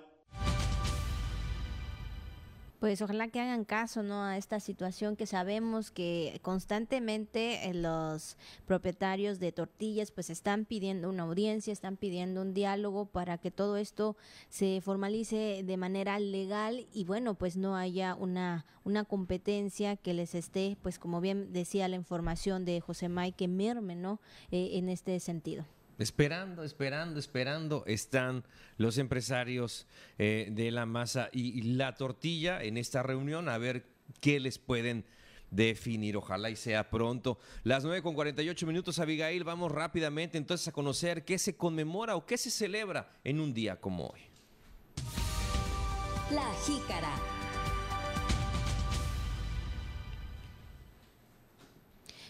Speaker 1: pues ojalá que hagan caso no a esta situación que sabemos que constantemente eh, los propietarios de tortillas pues están pidiendo una audiencia, están pidiendo un diálogo para que todo esto se formalice de manera legal y bueno, pues no haya una una competencia que les esté pues como bien decía la información de José May que merme, ¿no? Eh, en este sentido.
Speaker 2: Esperando, esperando, esperando están los empresarios eh, de la masa y, la tortilla en esta reunión a ver qué les pueden definir. Ojalá y sea pronto. Las 9 con 48 minutos, Abigail. Vamos rápidamente entonces a conocer qué se conmemora o qué se celebra en un día como hoy.
Speaker 11: La jícara.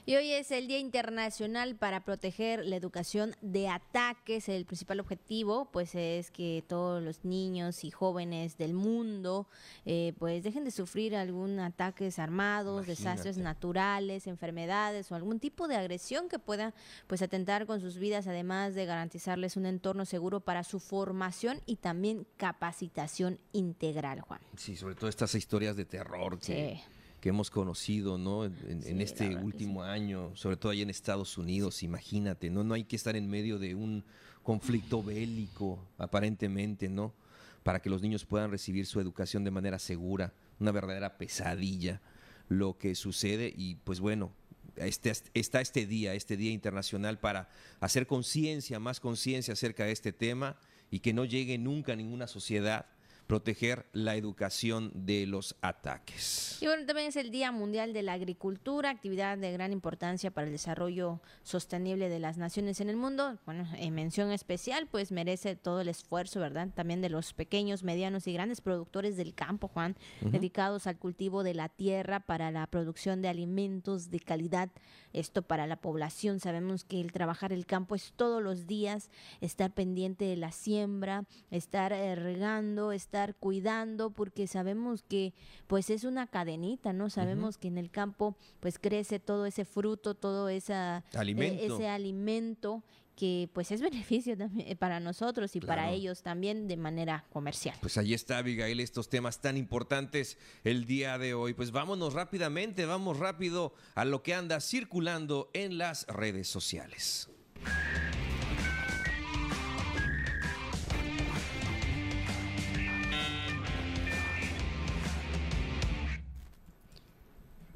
Speaker 1: Y hoy es el Día Internacional para proteger la educación de ataques. El principal objetivo, pues, es que todos los niños y jóvenes del mundo, eh, pues, dejen de sufrir algún ataques armados, desastres naturales, enfermedades o algún tipo de agresión que pueda, pues, atentar con sus vidas, además de garantizarles un entorno seguro para su formación y también capacitación integral, Juan.
Speaker 2: Sí, sobre todo estas historias de terror que que hemos conocido ¿no? en, este último año, sobre todo ahí en Estados Unidos, imagínate, ¿no? no hay que estar en medio de un conflicto bélico, aparentemente, ¿no? Para que los niños puedan recibir su educación de manera segura, una verdadera pesadilla lo que sucede y pues bueno, este, está este día, este día internacional para hacer conciencia, más conciencia acerca de este tema y que no llegue nunca a ninguna sociedad proteger la educación de los ataques.
Speaker 1: Y bueno, también es el Día Mundial de la Agricultura, actividad de gran importancia para el desarrollo sostenible de las naciones en el mundo. Bueno, en mención especial, pues merece todo el esfuerzo, ¿verdad? También de los pequeños, medianos y grandes productores del campo, Juan, dedicados al cultivo de la tierra para la producción de alimentos de calidad. Esto para la población. Sabemos que el trabajar el campo es todos los días, estar pendiente de la siembra, estar eh, regando, estar estar cuidando porque sabemos que pues es una cadenita, ¿no? Sabemos que en el campo pues crece todo ese fruto, todo esa,
Speaker 2: eh,
Speaker 1: ese alimento que pues es *laughs* beneficio también eh, para nosotros y para ellos también de manera comercial.
Speaker 2: Pues ahí está, Abigail, estos temas tan importantes el día de hoy. Pues vámonos rápidamente, vamos rápido a lo que anda circulando en las redes sociales.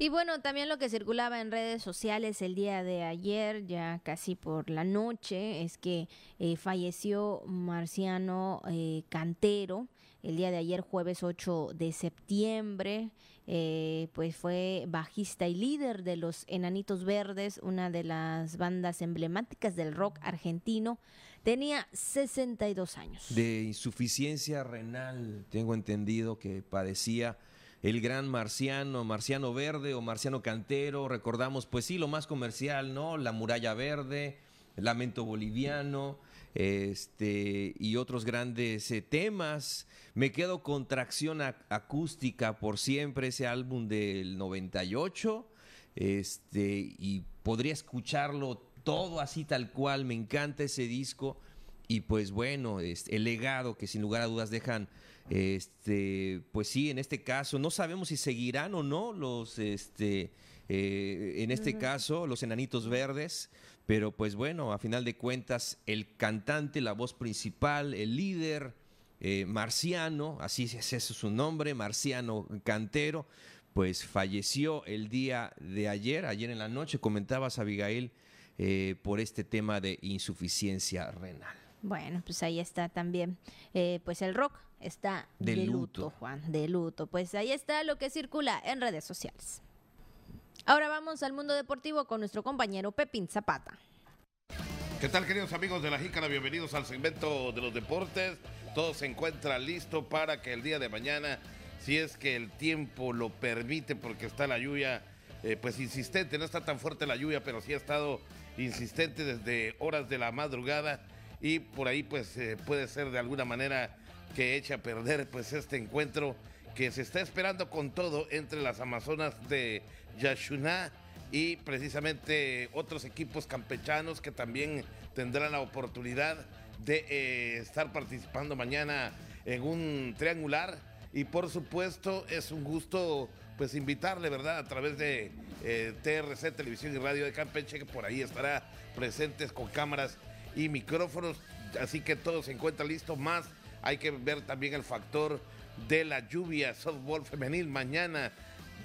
Speaker 1: Y bueno, también lo que circulaba en redes sociales el día de ayer, ya casi por la noche, es que eh, falleció Marciano eh, Cantero el día de ayer, jueves 8 de septiembre. Eh, pues fue bajista y líder de los Enanitos Verdes, una de las bandas emblemáticas del rock argentino. Tenía 62 años.
Speaker 2: De insuficiencia renal, tengo entendido que padecía el gran Marciano, Marciano Verde o Marciano Cantero, recordamos pues sí lo más comercial, ¿no? La Muralla Verde, Lamento Boliviano, este y otros grandes eh, temas. Me quedo con Tracción Acústica por siempre, ese álbum del 98. Este, y podría escucharlo todo así tal cual, me encanta ese disco. Y pues bueno, este, el legado que sin lugar a dudas dejan este, pues sí, en este caso, no sabemos si seguirán o no los, este, eh, en este caso, los enanitos verdes, pero pues bueno, a final de cuentas, el cantante, la voz principal, el líder, eh, Marciano, así es, es su nombre, Marciano Cantero, pues falleció el día de ayer, ayer en la noche, comentabas Abigail, eh, por este tema de insuficiencia renal.
Speaker 1: Bueno, pues ahí está también, pues el rock está de, luto. Juan, de luto. Pues ahí está lo que circula en redes sociales. Ahora vamos al mundo deportivo con nuestro compañero Pepín Zapata.
Speaker 11: ¿Qué tal, queridos amigos de la Jícara? Bienvenidos al segmento de los deportes. Todo se encuentra listo para que el día de mañana, si es que el tiempo lo permite, porque está la lluvia, eh, pues insistente, no está tan fuerte la lluvia, pero sí ha estado insistente desde horas de la madrugada y por ahí pues eh, puede ser de alguna manera que echa a perder pues este encuentro que se está esperando con todo entre las Amazonas de Yashuná y precisamente otros equipos campechanos que también tendrán la oportunidad de eh, estar participando mañana en un triangular y por supuesto es un gusto pues invitarle, ¿verdad? A través de eh, TRC, Televisión y Radio de Campeche, que por ahí estará presentes con cámaras y micrófonos, así que todo se encuentra listo, más hay que ver también el factor de la lluvia. Softball femenil mañana,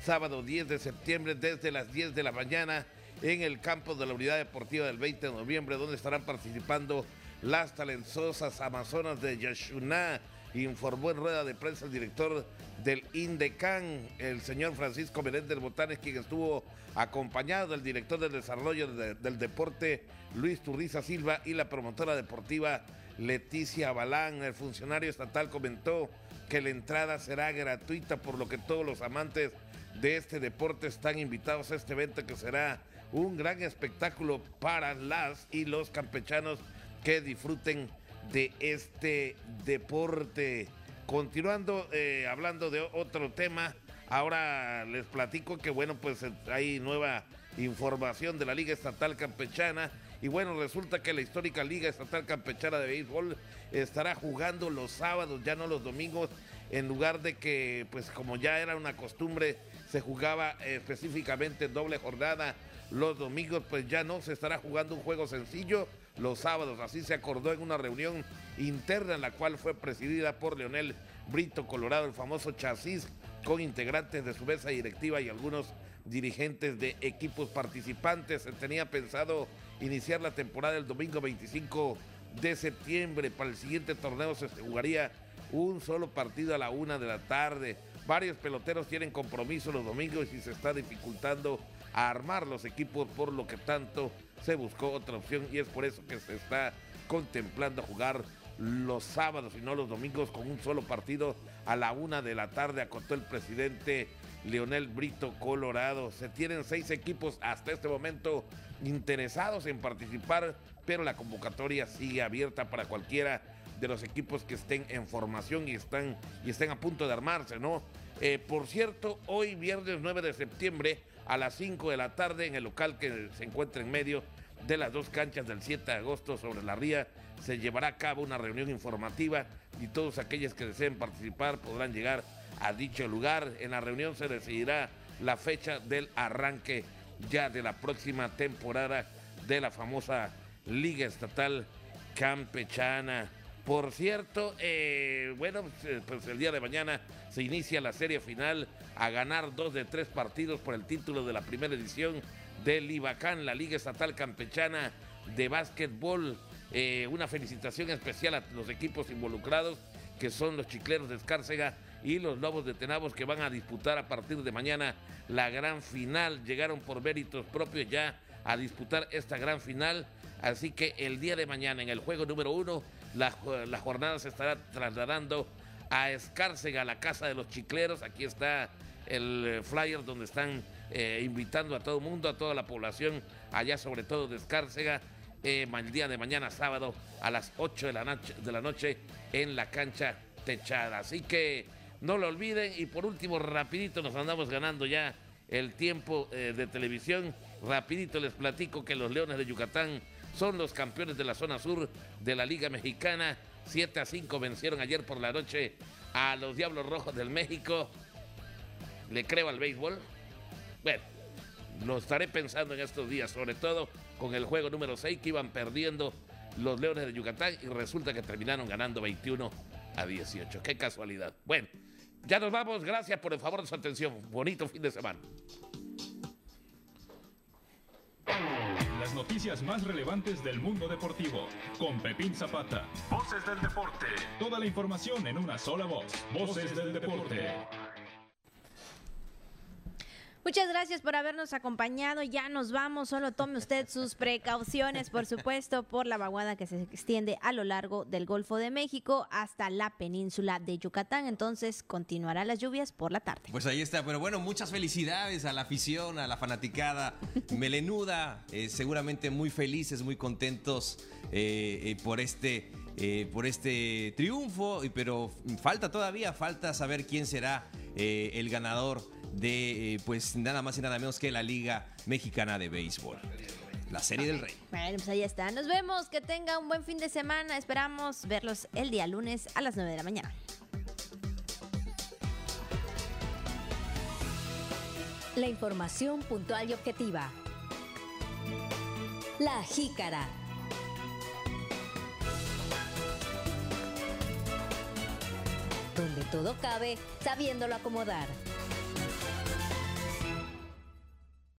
Speaker 11: sábado 10 de septiembre, desde las 10 de la mañana, en el campo de la Unidad Deportiva del 20 de noviembre, donde estarán participando las talentosas Amazonas de Yashuná. Informó en rueda de prensa el director del INDECAN, el señor Francisco Menéndez Botanes, quien estuvo acompañado del director del desarrollo del deporte, Luis Turriza Silva, y la promotora deportiva Leticia Balán, el funcionario estatal, comentó que la entrada será gratuita, por lo que todos los amantes de este deporte están invitados a este evento que será un gran espectáculo para las y los campechanos que disfruten de este deporte. Continuando eh, hablando de otro tema, ahora les platico que bueno, pues eh, hay nueva información de la Liga Estatal Campechana. Y bueno, resulta que la histórica Liga Estatal Campechana de Béisbol estará jugando los sábados, ya no los domingos, en lugar de que, pues como ya era una costumbre, se jugaba específicamente doble jornada los domingos, pues ya no se estará jugando un juego sencillo los sábados. Así se acordó en una reunión interna en la cual fue presidida por Leonel Brito Colorado, el famoso chasis, con integrantes de su mesa directiva y algunos dirigentes de equipos participantes. Se tenía pensado iniciar la temporada el domingo 25 de septiembre. Para el siguiente torneo se jugaría un solo partido a la una de la tarde. Varios peloteros tienen compromiso los domingos y se está dificultando a armar los equipos, por lo que tanto se buscó otra opción y es por eso que se está contemplando jugar los sábados y no los domingos con un solo partido a la una de la tarde, acotó el presidente Leonel Brito Colorado. Se tienen seis equipos hasta este momento interesados en participar, pero la convocatoria sigue abierta para cualquiera de los equipos que estén en formación y están y estén a punto de armarse, ¿no? Eh, por cierto, hoy viernes 9 de septiembre a las 5 de la tarde en el local que se encuentra en medio de las dos canchas del 7 de agosto sobre la ría se llevará a cabo una reunión informativa y todos aquellos que deseen participar podrán llegar a dicho lugar. En la reunión se decidirá la fecha del arranque ya de la próxima temporada de la famosa Liga Estatal Campechana. Por cierto, eh, bueno, pues, pues el día de mañana se inicia la serie final a ganar dos de tres partidos por el título de la primera edición del Ibacán, la Liga Estatal Campechana de Básquetbol. Eh, una felicitación especial a los equipos involucrados, que son los Chicleros de Escárcega y los Lobos de Tenabos, que van a disputar a partir de mañana la gran final. Llegaron por méritos propios ya a disputar esta gran final. Así que el día de mañana, en el juego número uno, la, jornada se estará trasladando a Escárcega, la casa de los chicleros. Aquí está el eh, flyer donde están eh, invitando a todo el mundo, a toda la población, allá sobre todo de Escárcega, eh, el día de mañana sábado a las 8 de la, noche, de la noche en la cancha techada. Así que no lo olviden y por último, rapidito nos andamos ganando ya el tiempo de televisión. Rapidito les platico que los Leones de Yucatán son los campeones de la zona sur de la Liga Mexicana. 7 a 5 vencieron ayer por la noche a los Diablos Rojos del México. ¿Le creo al béisbol? Bueno, lo estaré pensando en estos días, sobre todo con el juego número 6 que iban perdiendo los Leones de Yucatán y resulta que terminaron ganando 21 a 18. Qué casualidad. Bueno, ya nos vamos. Gracias por el favor de su atención. Bonito fin de semana.
Speaker 12: Las noticias más relevantes del mundo deportivo. Con Pepín Zapata. Voces del deporte. Toda la información en una sola voz. Voces del deporte.
Speaker 1: Muchas gracias por habernos acompañado. Ya nos vamos. Solo tome usted sus precauciones, por supuesto, por la vaguada que se extiende a lo largo del Golfo de México hasta la península de Yucatán. Entonces, continuarán las lluvias por la tarde.
Speaker 2: Pues ahí está. Pero bueno, muchas felicidades a la afición, a la fanaticada melenuda. Eh, seguramente muy felices, muy contentos eh, eh, por este. por este triunfo, pero falta todavía, falta saber quién será el ganador de eh, pues nada más y nada menos que la Liga Mexicana de Béisbol. La Serie del Rey.
Speaker 1: Bueno, pues ahí está. Nos vemos. Que tenga un buen fin de semana. Esperamos verlos el día lunes a las 9 de la mañana.
Speaker 13: La información puntual y objetiva. La Jícara. Donde todo cabe, sabiéndolo acomodar.